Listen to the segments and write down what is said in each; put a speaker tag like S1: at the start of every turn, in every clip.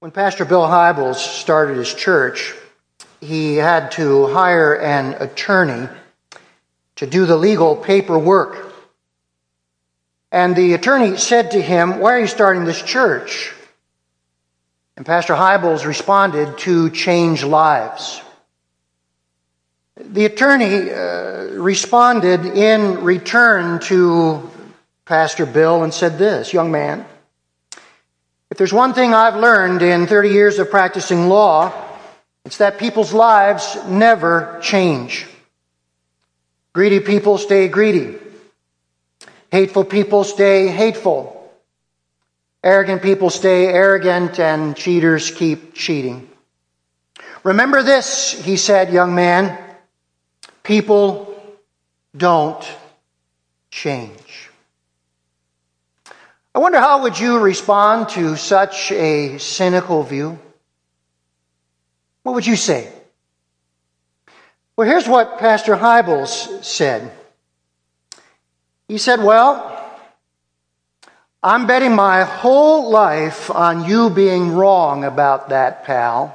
S1: When Pastor Bill Hybels started his church, he had to hire an attorney to do the legal paperwork. And the attorney said to him, Why are you starting this church? And Pastor Hybels responded, To change lives. The attorney uh, responded in return to Pastor Bill and said this Young man, if there's one thing I've learned in 30 years of practicing law, it's that people's lives never change. Greedy people stay greedy. Hateful people stay hateful. Arrogant people stay arrogant, and cheaters keep cheating. Remember this, he said, young man. People don't change. I wonder how would you respond to such a cynical view? What would you say? Well, here's what Pastor Hybels said. He said, Well, I'm betting my whole life on you being wrong about that, pal.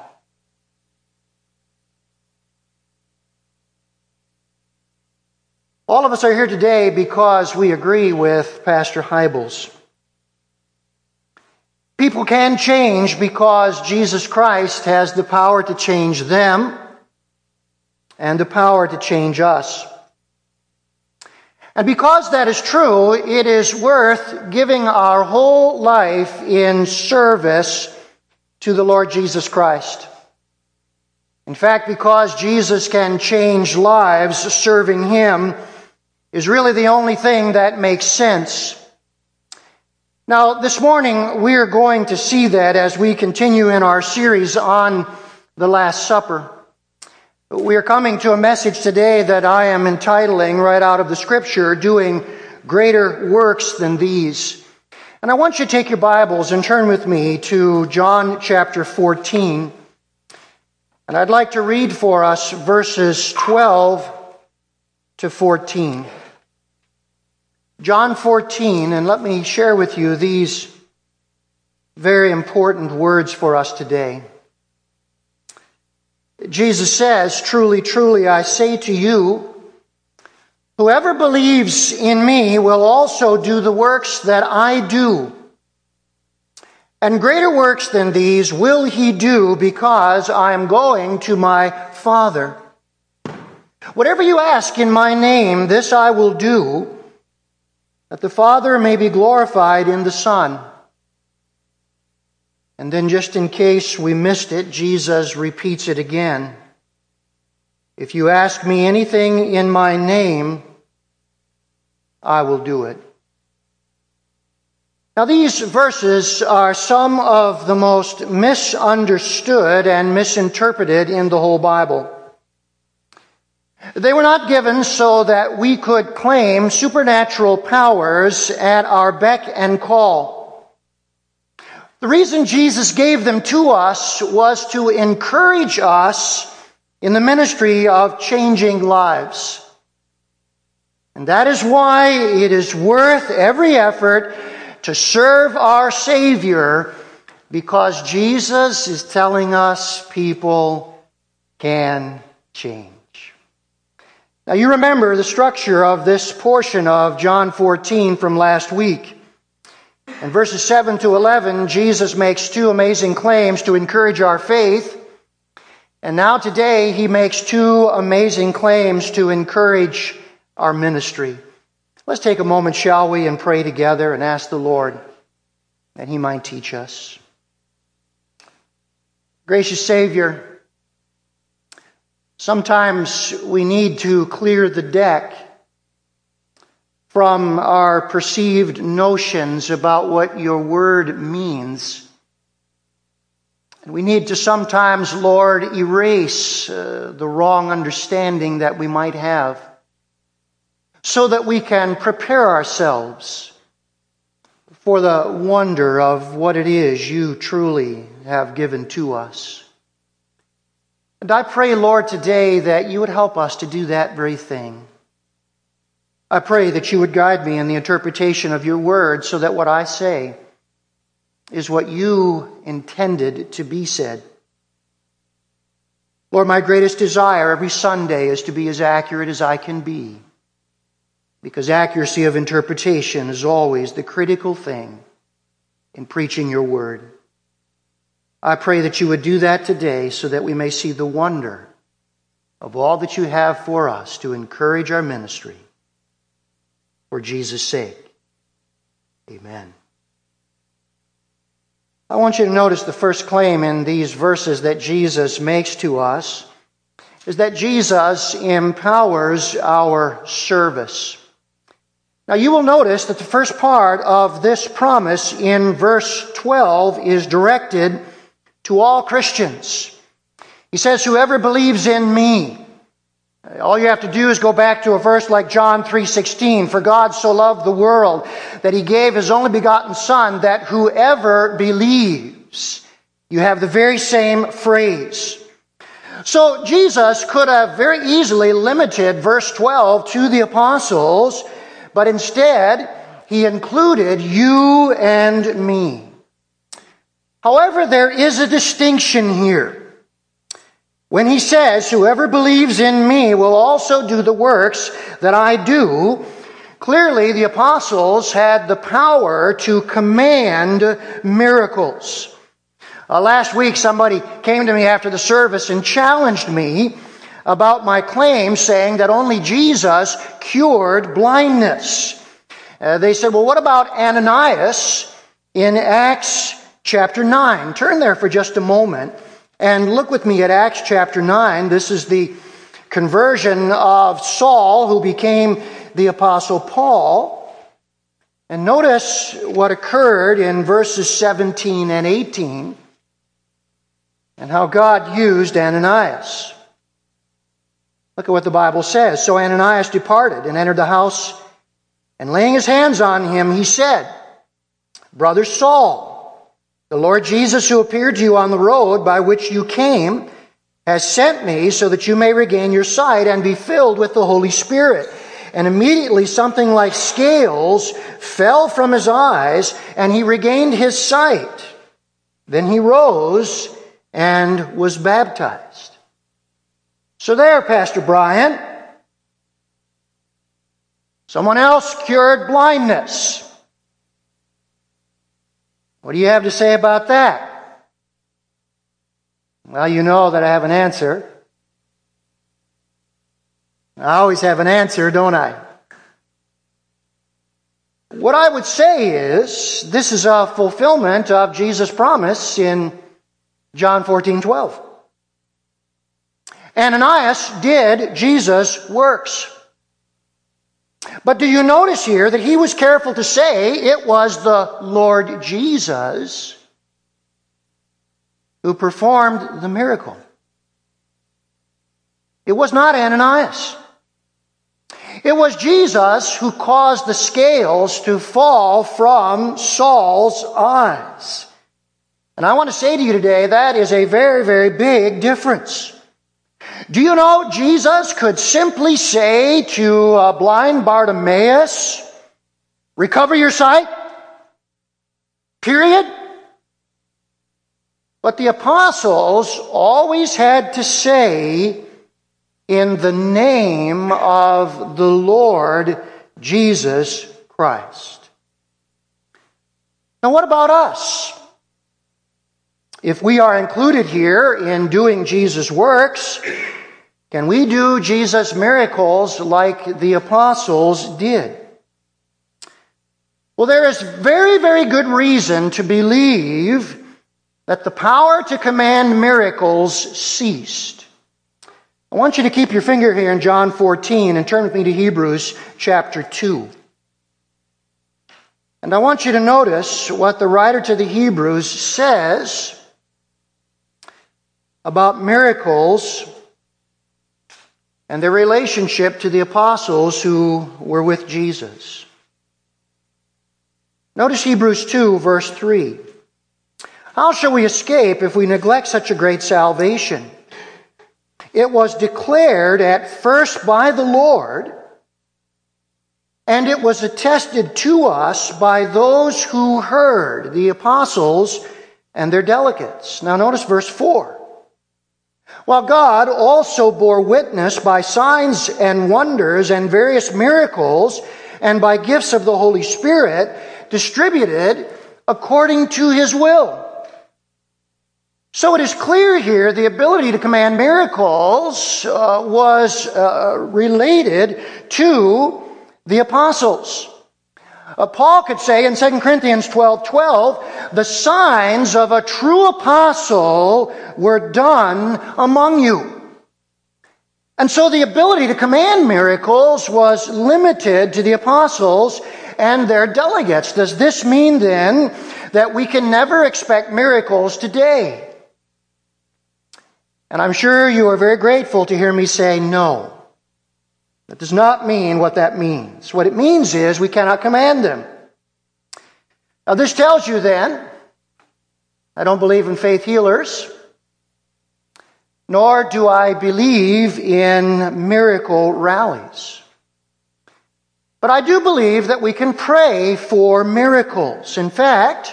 S1: All of us are here today because we agree with Pastor Hybels. People can change because Jesus Christ has the power to change them and the power to change us. And because that is true, it is worth giving our whole life in service to the Lord Jesus Christ. In fact, because Jesus can change lives, serving Him is really the only thing that makes sense. Now, this morning we are going to see that as we continue in our series on the Last Supper. We are coming to a message today that I am entitling right out of the scripture, doing greater works than these. And I want you to take your Bibles and turn with me to John chapter 14. And I'd like to read for us verses 12 to 14. John 14, and let me share with you these very important words for us today. Jesus says, Truly, truly, I say to you, whoever believes in me will also do the works that I do. And greater works than these will he do because I am going to my Father. Whatever you ask in my name, this I will do, that the Father may be glorified in the Son. And then, just in case we missed it, Jesus repeats it again. If you ask me anything in my name, I will do it. Now, these verses are some of the most misunderstood and misinterpreted in the whole Bible. They were not given so that we could claim supernatural powers at our beck and call. The reason Jesus gave them to us was to encourage us in the ministry of changing lives. And that is why it is worth every effort to serve our Savior because Jesus is telling us people can change. Now you remember the structure of this portion of John 14 from last week. In verses 7 to 11, Jesus makes two amazing claims to encourage our faith. And now today, he makes two amazing claims to encourage our ministry. Let's take a moment, shall we, and pray together and ask the Lord that he might teach us. Gracious Savior, sometimes we need to clear the deck from our perceived notions about what your word means. And we need to sometimes, Lord, erase uh, the wrong understanding that we might have so that we can prepare ourselves for the wonder of what it is you truly have given to us. And I pray, Lord, today that you would help us to do that very thing. I pray that you would guide me in the interpretation of your word so that what I say is what you intended to be said. Lord, my greatest desire every Sunday is to be as accurate as I can be, because accuracy of interpretation is always the critical thing in preaching your word. I pray that you would do that today so that we may see the wonder of all that you have for us to encourage our ministry for Jesus' sake. Amen. I want you to notice the first claim in these verses that Jesus makes to us is that Jesus empowers our service. Now you will notice that the first part of this promise in verse 12 is directed to all Christians. He says, whoever believes in me. All you have to do is go back to a verse like John 3:16, for God so loved the world that he gave his only begotten son that whoever believes. You have the very same phrase. So Jesus could have very easily limited verse 12 to the apostles, but instead he included you and me. However, there is a distinction here. When he says, Whoever believes in me will also do the works that I do, clearly the apostles had the power to command miracles. Uh, last week, somebody came to me after the service and challenged me about my claim saying that only Jesus cured blindness. Uh, they said, Well, what about Ananias in Acts chapter 9? Turn there for just a moment. And look with me at Acts chapter 9. This is the conversion of Saul, who became the Apostle Paul. And notice what occurred in verses 17 and 18 and how God used Ananias. Look at what the Bible says. So Ananias departed and entered the house, and laying his hands on him, he said, Brother Saul, the Lord Jesus, who appeared to you on the road by which you came, has sent me so that you may regain your sight and be filled with the Holy Spirit. And immediately something like scales fell from his eyes, and he regained his sight. Then he rose and was baptized. So there, Pastor Brian. Someone else cured blindness. What do you have to say about that? Well, you know that I have an answer. I always have an answer, don't I? What I would say is this is a fulfillment of Jesus' promise in John 14 12. Ananias did Jesus' works. But do you notice here that he was careful to say it was the Lord Jesus who performed the miracle? It was not Ananias. It was Jesus who caused the scales to fall from Saul's eyes. And I want to say to you today that is a very, very big difference. Do you know Jesus could simply say to a blind Bartimaeus, recover your sight? Period. But the apostles always had to say, in the name of the Lord Jesus Christ. Now, what about us? If we are included here in doing Jesus' works, can we do Jesus' miracles like the apostles did? Well, there is very, very good reason to believe that the power to command miracles ceased. I want you to keep your finger here in John 14 and turn with me to Hebrews chapter 2. And I want you to notice what the writer to the Hebrews says about miracles and their relationship to the apostles who were with Jesus. Notice Hebrews 2, verse 3. How shall we escape if we neglect such a great salvation? It was declared at first by the Lord, And it was attested to us by those who heard, the apostles and their delegates. Now notice verse 4. While God also bore witness by signs and wonders and various miracles and by gifts of the Holy Spirit distributed according to his will. So it is clear here the ability to command miracles uh, was uh, related to the apostles. Uh, Paul could say in 2 Corinthians 12 12, the signs of a true apostle were done among you. And so the ability to command miracles was limited to the apostles and their delegates. Does this mean then that we can never expect miracles today? And I'm sure you are very grateful to hear me say no. That does not mean what that means. What it means is we cannot command them. Now, this tells you then, I don't believe in faith healers, nor do I believe in miracle rallies. But I do believe that we can pray for miracles. In fact,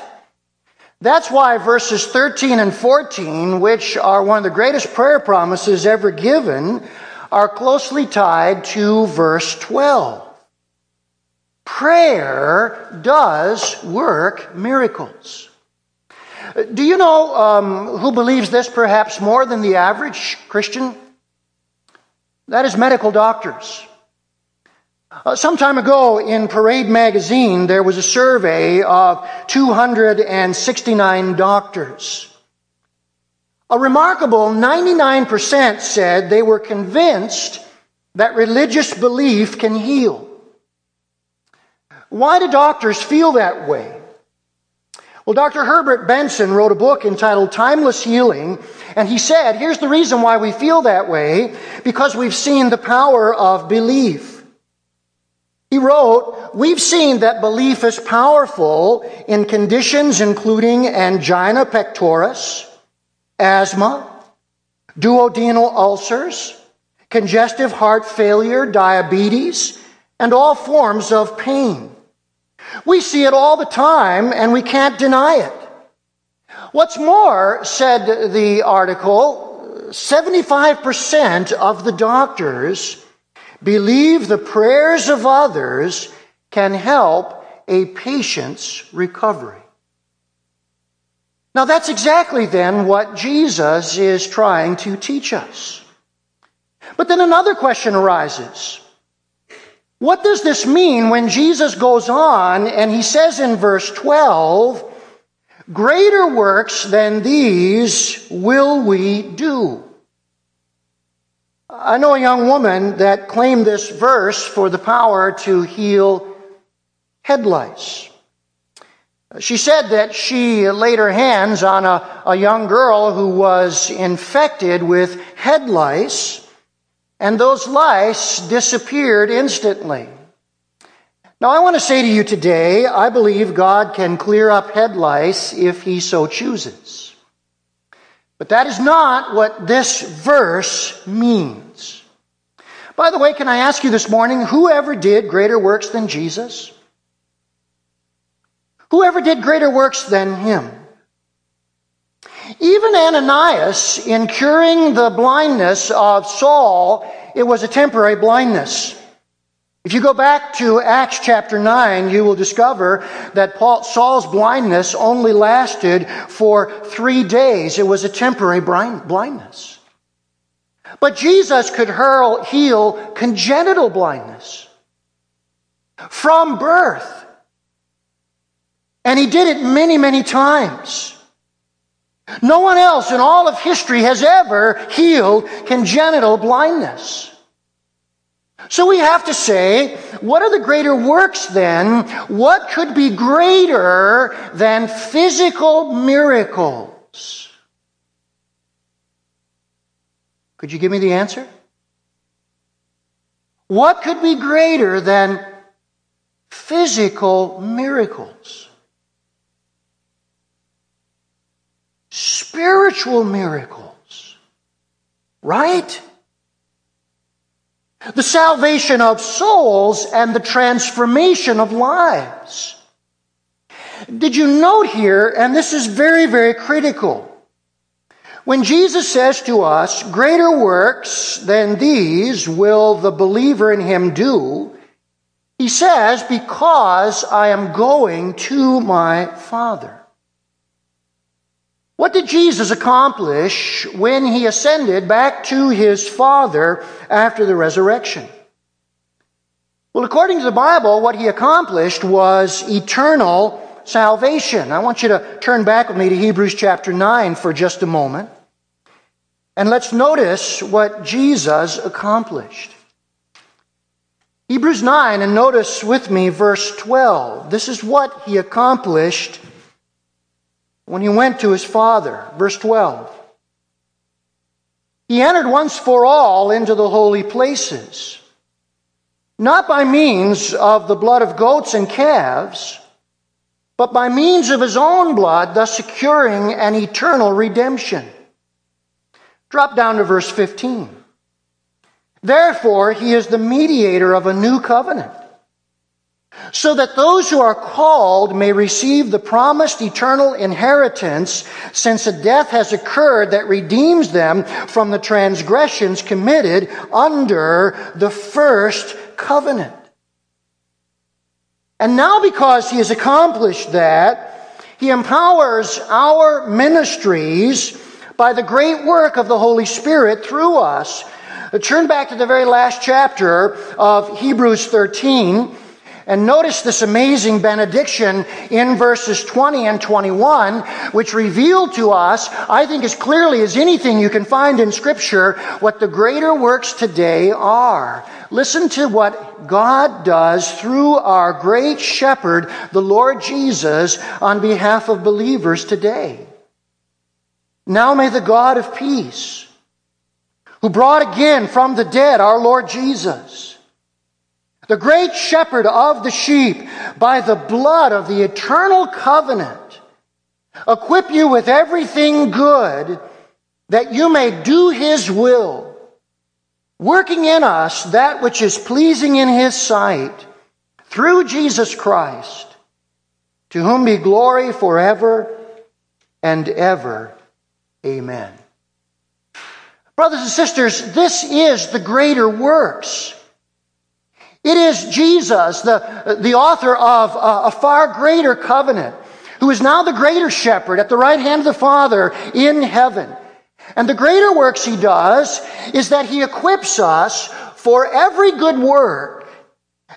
S1: that's why verses 13 and 14, which are one of the greatest prayer promises ever given, are closely tied to verse 12. Prayer does work miracles. Do you know um, who believes this perhaps more than the average Christian? That is medical doctors. Uh, some time ago in Parade magazine, there was a survey of 269 doctors. A remarkable 99% said they were convinced that religious belief can heal. Why do doctors feel that way? Well, Dr. Herbert Benson wrote a book entitled Timeless Healing, and he said, here's the reason why we feel that way, because we've seen the power of belief. He wrote, We've seen that belief is powerful in conditions including angina pectoris, asthma, duodenal ulcers, congestive heart failure, diabetes, and all forms of pain. We see it all the time and we can't deny it. What's more, said the article, 75% of the doctors believe the prayers of others can help a patient's recovery. Now, that's exactly then what Jesus is trying to teach us. But then another question arises. What does this mean when Jesus goes on and he says in verse 12, Greater works than these will we do? I know a young woman that claimed this verse for the power to heal head lice. She said that she laid her hands on a, a young girl who was infected with head lice, and those lice disappeared instantly. Now, I want to say to you today, I believe God can clear up head lice if He so chooses. But that is not what this verse means. By the way, can I ask you this morning, who ever did greater works than Jesus? Whoever did greater works than him? Even Ananias, in curing the blindness of Saul, it was a temporary blindness. If you go back to Acts chapter 9, you will discover that Paul, Saul's blindness only lasted for three days. It was a temporary blindness. But Jesus could hurl, heal congenital blindness from birth. And he did it many, many times. No one else in all of history has ever healed congenital blindness. So we have to say, what are the greater works then? What could be greater than physical miracles? Could you give me the answer? What could be greater than physical miracles? Spiritual miracles. Right? the salvation of souls and the transformation of lives. Did you note here, and this is very, very critical, when Jesus says to us, Greater works than these will the believer in him do, he says, Because I am going to my Father. What did Jesus accomplish when he ascended back to his Father after the resurrection? Well, according to the Bible, what he accomplished was eternal salvation. I want you to turn back with me to Hebrews chapter 9 for just a moment. And let's notice what Jesus accomplished. Hebrews 9, and notice with me verse 12. This is what he accomplished when he went to his Father. Verse 12. He entered once for all into the holy places, not by means of the blood of goats and calves, but by means of his own blood, thus securing an eternal redemption. Drop down to verse 15. Therefore, he is the mediator of a new covenant so that those who are called may receive the promised eternal inheritance, since a death has occurred that redeems them from the transgressions committed under the first covenant. And now, because he has accomplished that, he empowers our ministries by the great work of the Holy Spirit through us. Turn back to the very last chapter of Hebrews 13. And notice this amazing benediction in verses 20 and 21, which reveal to us, I think as clearly as anything you can find in Scripture, what the greater works today are. Listen to what God does through our great shepherd, the Lord Jesus, on behalf of believers today. Now may the God of peace, who brought again from the dead our Lord Jesus, the great shepherd of the sheep, by the blood of the eternal covenant, equip you with everything good that you may do his will, working in us that which is pleasing in his sight through Jesus Christ, to whom be glory forever and ever. Amen. Brothers and sisters, this is the greater works. It is Jesus, the, the author of a, a far greater covenant, who is now the greater shepherd at the right hand of the Father in heaven. And the greater works he does is that he equips us for every good work,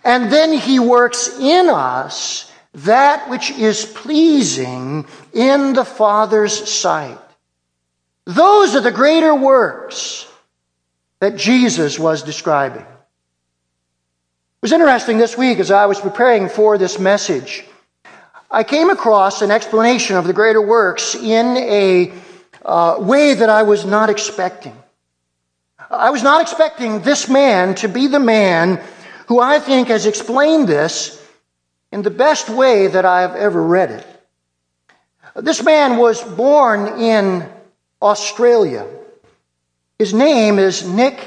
S1: and then he works in us that which is pleasing in the Father's sight. Those are the greater works that Jesus was describing. It was interesting this week as I was preparing for this message. I came across an explanation of the greater works in a uh, way that I was not expecting. I was not expecting this man to be the man who I think has explained this in the best way that I have ever read it. This man was born in Australia. His name is Nick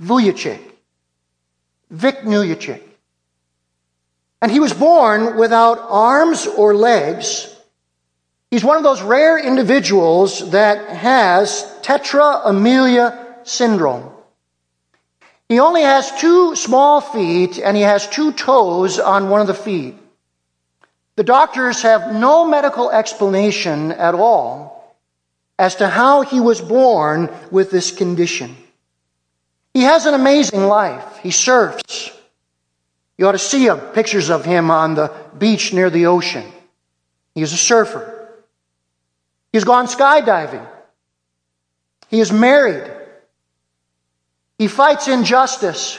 S1: Vujicic. Vic Nuyachik. And he was born without arms or legs. He's one of those rare individuals that has tetra amelia syndrome. He only has two small feet and he has two toes on one of the feet. The doctors have no medical explanation at all as to how he was born with this condition. He has an amazing life. He surfs. You ought to see him, pictures of him on the beach near the ocean. He's a surfer. He's gone skydiving. He is married. He fights injustice.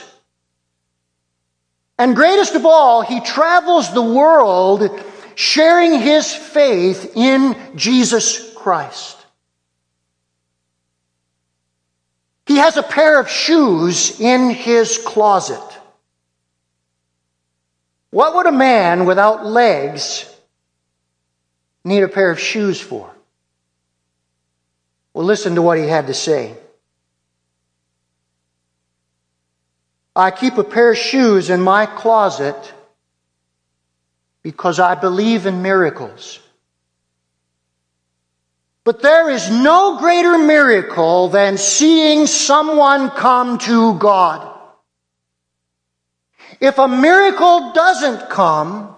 S1: And greatest of all, he travels the world sharing his faith in Jesus Christ. He has a pair of shoes in his closet. What would a man without legs need a pair of shoes for? Well, listen to what he had to say. I keep a pair of shoes in my closet because I believe in miracles. But there is no greater miracle than seeing someone come to God. If a miracle doesn't come,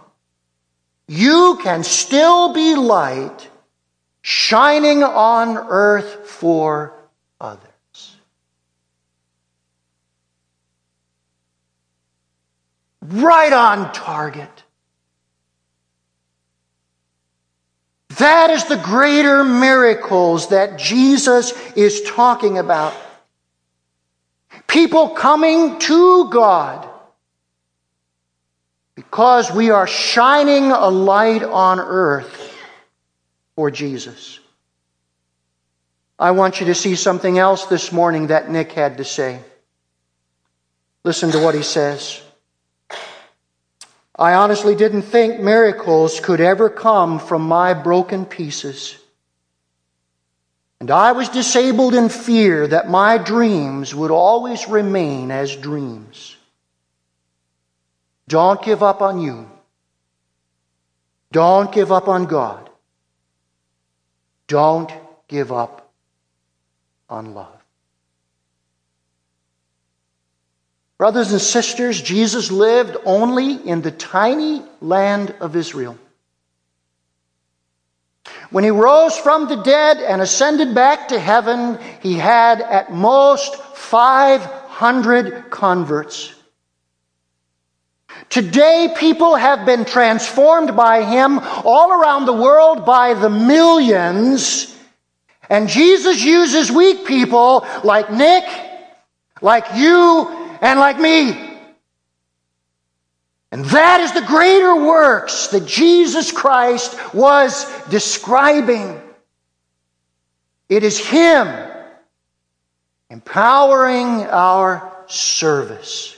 S1: you can still be light shining on earth for others. Right on target. That is the greater miracles that Jesus is talking about. People coming to God because we are shining a light on earth for Jesus. I want you to see something else this morning that Nick had to say. Listen to what he says. I honestly didn't think miracles could ever come from my broken pieces. And I was disabled in fear that my dreams would always remain as dreams. Don't give up on you. Don't give up on God. Don't give up on love. Brothers and sisters, Jesus lived only in the tiny land of Israel. When he rose from the dead and ascended back to heaven, he had at most 500 converts. Today, people have been transformed by him all around the world by the millions. And Jesus uses weak people like Nick, like you, and like me. And that is the greater works that Jesus Christ was describing. It is Him empowering our service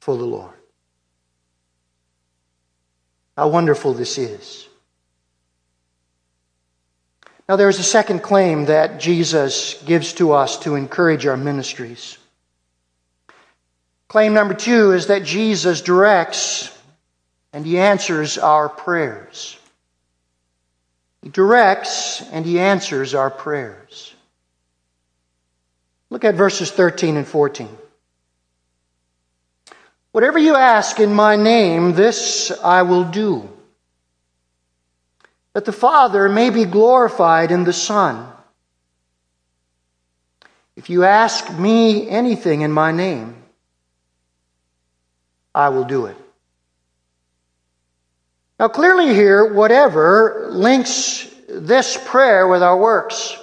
S1: for the Lord. How wonderful this is. Now, there is a second claim that Jesus gives to us to encourage our ministries. Claim number two is that Jesus directs and he answers our prayers. He directs and he answers our prayers. Look at verses 13 and 14. Whatever you ask in my name, this I will do, that the Father may be glorified in the Son. If you ask me anything in my name, I will do it. Now, clearly, here, whatever links this prayer with our works.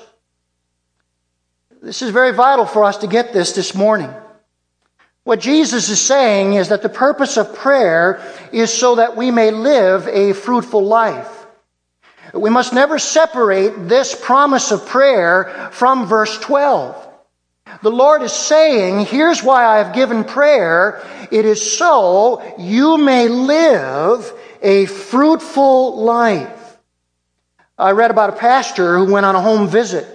S1: This is very vital for us to get this this morning. What Jesus is saying is that the purpose of prayer is so that we may live a fruitful life. We must never separate this promise of prayer from verse 12. The Lord is saying, here's why I have given prayer. It is so you may live a fruitful life. I read about a pastor who went on a home visit.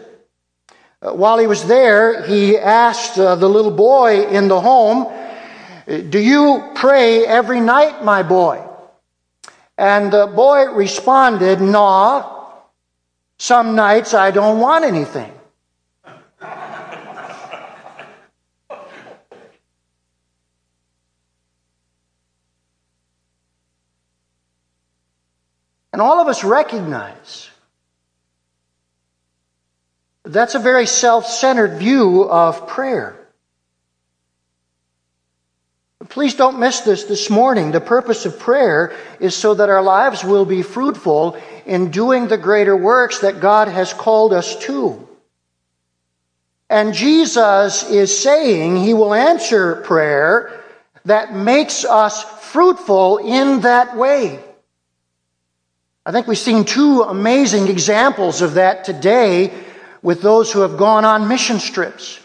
S1: Uh, while he was there, he asked uh, the little boy in the home, Do you pray every night, my boy? And the boy responded, No, some nights I don't want anything. And all of us recognize that's a very self centered view of prayer. Please don't miss this this morning. The purpose of prayer is so that our lives will be fruitful in doing the greater works that God has called us to. And Jesus is saying he will answer prayer that makes us fruitful in that way. I think we've seen two amazing examples of that today with those who have gone on mission trips.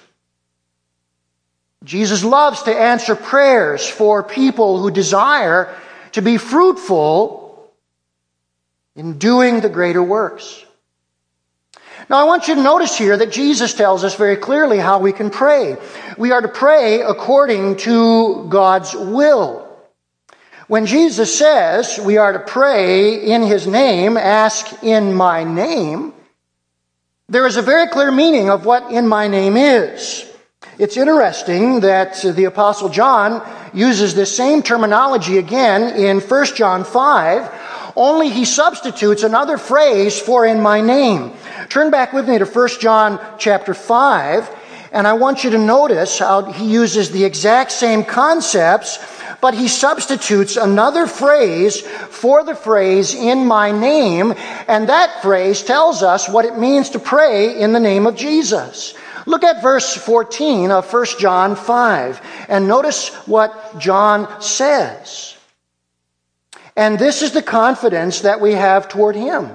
S1: Jesus loves to answer prayers for people who desire to be fruitful in doing the greater works. Now, I want you to notice here that Jesus tells us very clearly how we can pray. We are to pray according to God's will. When Jesus says we are to pray in His name, ask in my name, there is a very clear meaning of what in my name is. It's interesting that the Apostle John uses this same terminology again in 1 John 5, only he substitutes another phrase for in my name. Turn back with me to 1 John chapter 5, and I want you to notice how he uses the exact same concepts, but he substitutes another phrase for the phrase in my name, and that phrase tells us what it means to pray in the name of Jesus. Look at verse 14 of 1 John 5 and notice what John says. And this is the confidence that we have toward him.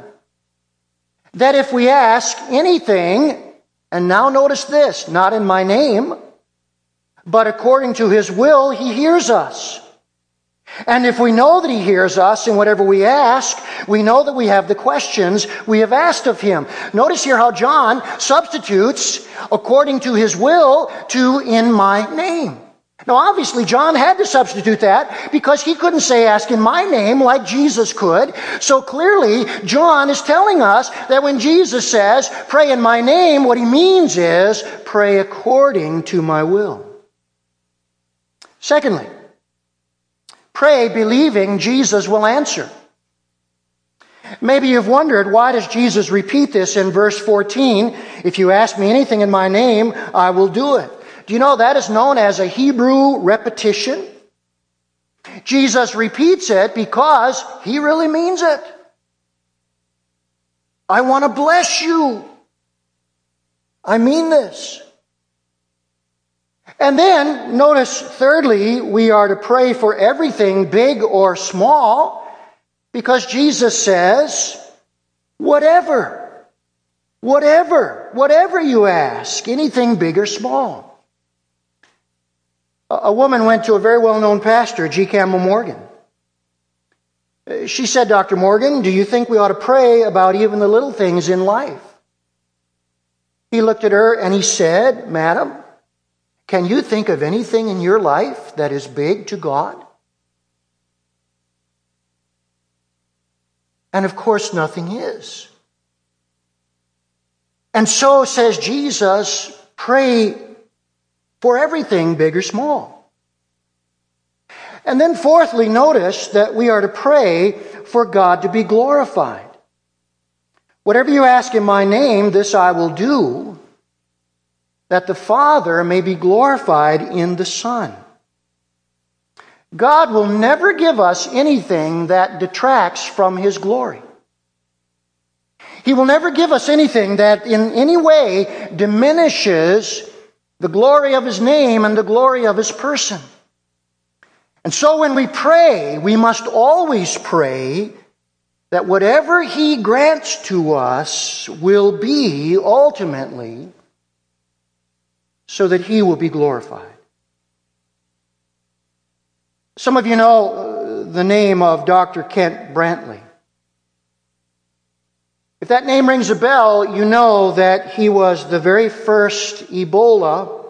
S1: That if we ask anything, and now notice this, not in my name, but according to his will, he hears us. And if we know that He hears us in whatever we ask, we know that we have the questions we have asked of Him. Notice here how John substitutes according to His will to in my name. Now, obviously, John had to substitute that because he couldn't say ask in my name like Jesus could. So clearly, John is telling us that when Jesus says pray in my name, what he means is pray according to my will. Secondly, Pray believing Jesus will answer. Maybe you've wondered why does Jesus repeat this in verse 14? If you ask me anything in my name, I will do it. Do you know that is known as a Hebrew repetition? Jesus repeats it because he really means it. I want to bless you. I mean this. And then, notice, thirdly, we are to pray for everything, big or small, because Jesus says, whatever, whatever, whatever you ask, anything big or small. A woman went to a very well known pastor, G. Campbell Morgan. She said, Dr. Morgan, do you think we ought to pray about even the little things in life? He looked at her and he said, Madam, can you think of anything in your life that is big to God? And of course, nothing is. And so says Jesus, pray for everything, big or small. And then, fourthly, notice that we are to pray for God to be glorified. Whatever you ask in my name, this I will do, that the Father may be glorified in the Son. God will never give us anything that detracts from His glory. He will never give us anything that in any way diminishes the glory of His name and the glory of His person. And so when we pray, we must always pray that whatever He grants to us will be ultimately so that he will be glorified. Some of you know the name of Dr. Kent Brantly. If that name rings a bell, you know that he was the very first Ebola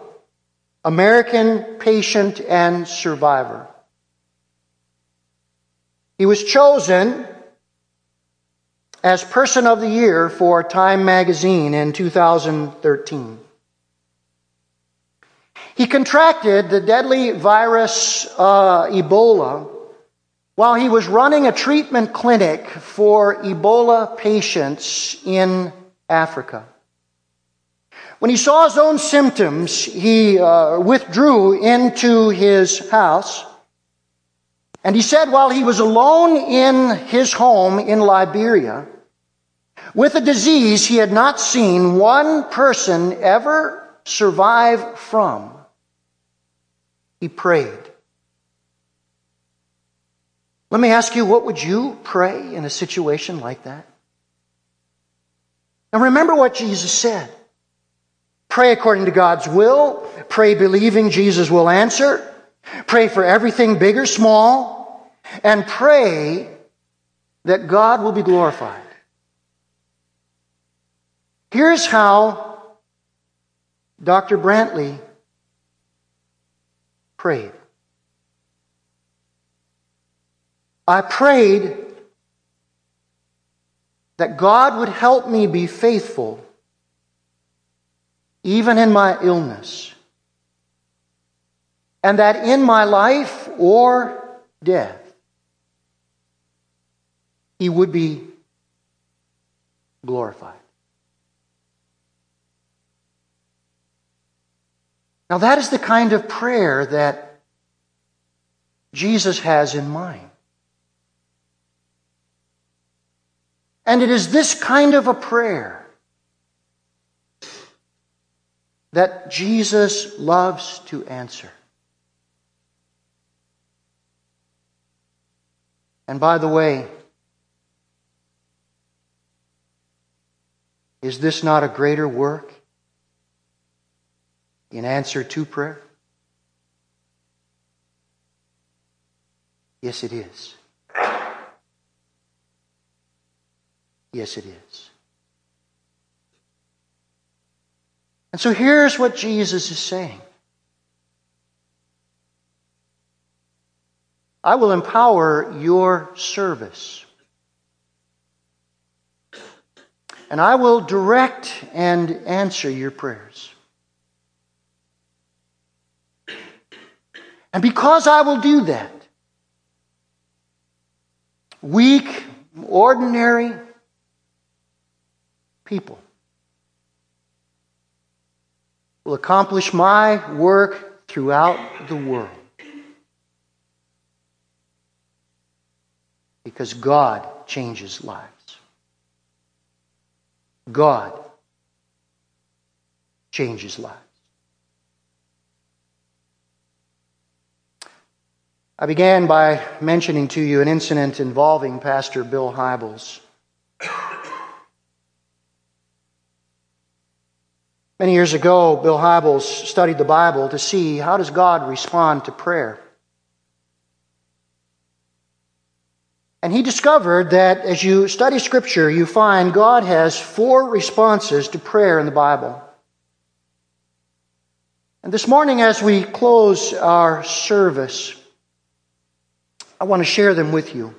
S1: American patient and survivor. He was chosen as Person of the Year for Time magazine in 2013. He contracted the deadly virus uh, Ebola while he was running a treatment clinic for Ebola patients in Africa. When he saw his own symptoms, he uh, withdrew into his house. And he said while he was alone in his home in Liberia, with a disease he had not seen one person ever survive from, he prayed. Let me ask you, what would you pray in a situation like that? Now remember what Jesus said. Pray according to God's will. Pray believing Jesus will answer. Pray for everything big or small. And pray that God will be glorified. Here's how Dr. Brantly prayed. I prayed that God would help me be faithful even in my illness, and that in my life or death, He would be glorified. Now, that is the kind of prayer that Jesus has in mind. And it is this kind of a prayer that Jesus loves to answer. And by the way, is this not a greater work in answer to prayer? Yes, it is. Yes, it is. And so here's what Jesus is saying I will empower your service. And I will direct and answer your prayers. And because I will do that, weak, ordinary, people will accomplish my work throughout the world. Because God changes lives. God changes lives. I began by mentioning to you an incident involving Pastor Bill Hybels. Many years ago, Bill Hybels studied the Bible to see how does God respond to prayer. And he discovered that as you study Scripture, you find God has four responses to prayer in the Bible. And this morning, as we close our service, I want to share them with you.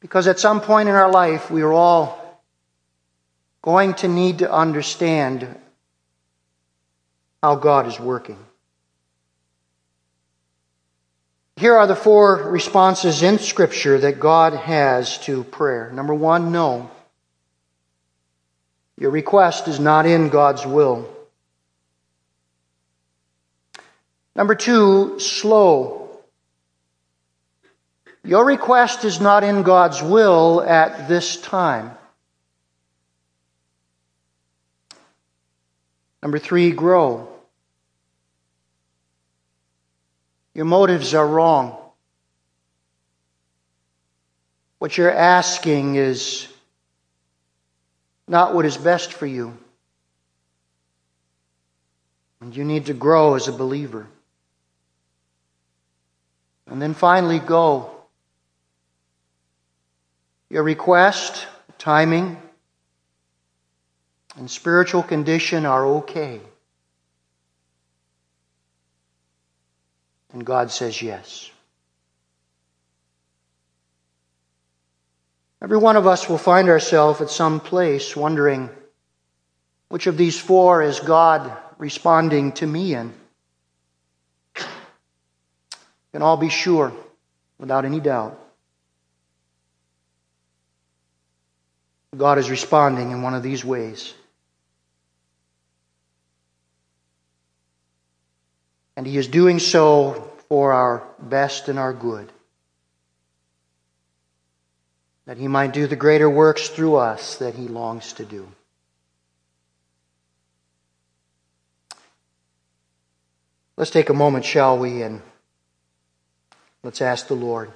S1: Because at some point in our life, we are all going to need to understand how God is working. Here are the four responses in Scripture that God has to prayer. Number one, no. Your request is not in God's will. Number two, slow. Your request is not in God's will at this time. Number three, grow. Your motives are wrong. What you're asking is not what is best for you. And you need to grow as a believer. And then finally, go. Your request, timing, and spiritual condition are okay. And God says yes. Every one of us will find ourselves at some place wondering which of these four is God responding to me in. You can all be sure, without any doubt. God is responding in one of these ways. And He is doing so for our best and our good. That He might do the greater works through us that He longs to do. Let's take a moment, shall we, and let's ask the Lord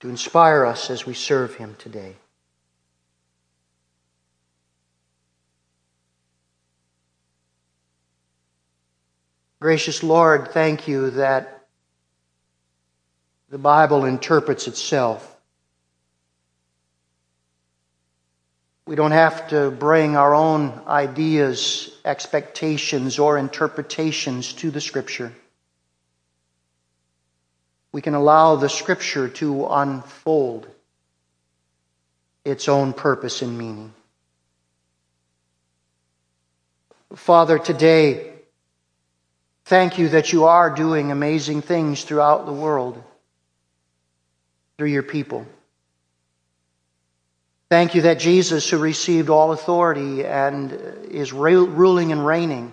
S1: to inspire us as we serve Him today. Gracious Lord, thank you that the Bible interprets itself. We don't have to bring our own ideas, expectations, or interpretations to the Scripture. We can allow the Scripture to unfold its own purpose and meaning. Father, today, thank you that you are doing amazing things throughout the world through your people. Thank you that Jesus, who received all authority and is ruling and reigning,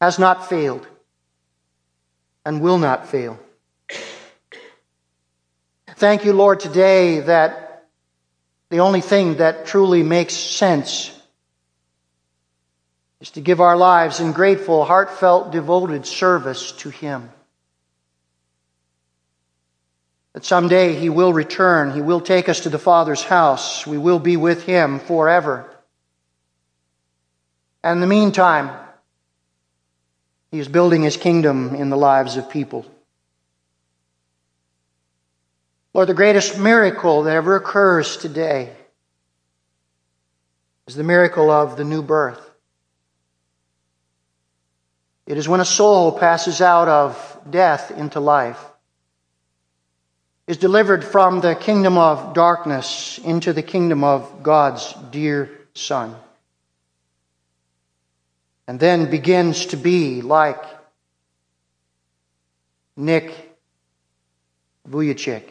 S1: has not failed and will not fail. Thank you, Lord, today that the only thing that truly makes sense is to give our lives in grateful, heartfelt, devoted service to Him. That someday He will return, He will take us to the Father's house, we will be with Him forever. And in the meantime, He is building His kingdom in the lives of people. Lord, the greatest miracle that ever occurs today is the miracle of the new birth. It is when a soul passes out of death into life, is delivered from the kingdom of darkness into the kingdom of God's dear Son, and then begins to be like Nick Vujicic,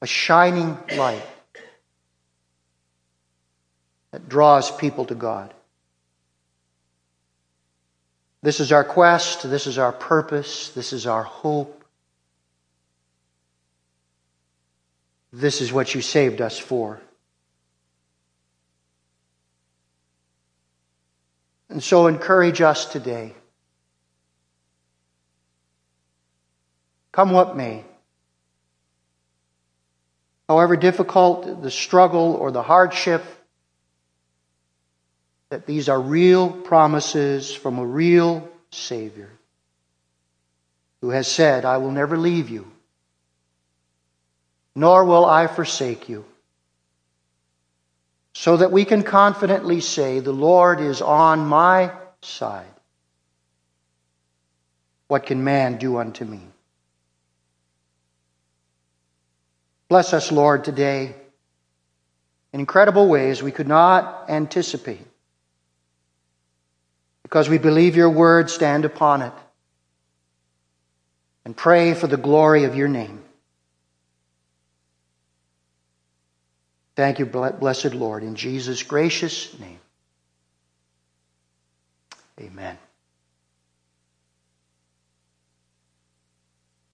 S1: a shining light that draws people to God. This is our quest. This is our purpose. This is our hope. This is what you saved us for. And so encourage us today. Come what may. However difficult the struggle or the hardship, that these are real promises from a real Savior who has said, I will never leave you, nor will I forsake you. So that we can confidently say, The Lord is on my side. What can man do unto me? Bless us, Lord, today in incredible ways we could not anticipate because we believe your word, stand upon it and pray for the glory of your name. Thank you, blessed Lord, in Jesus' gracious name. Amen.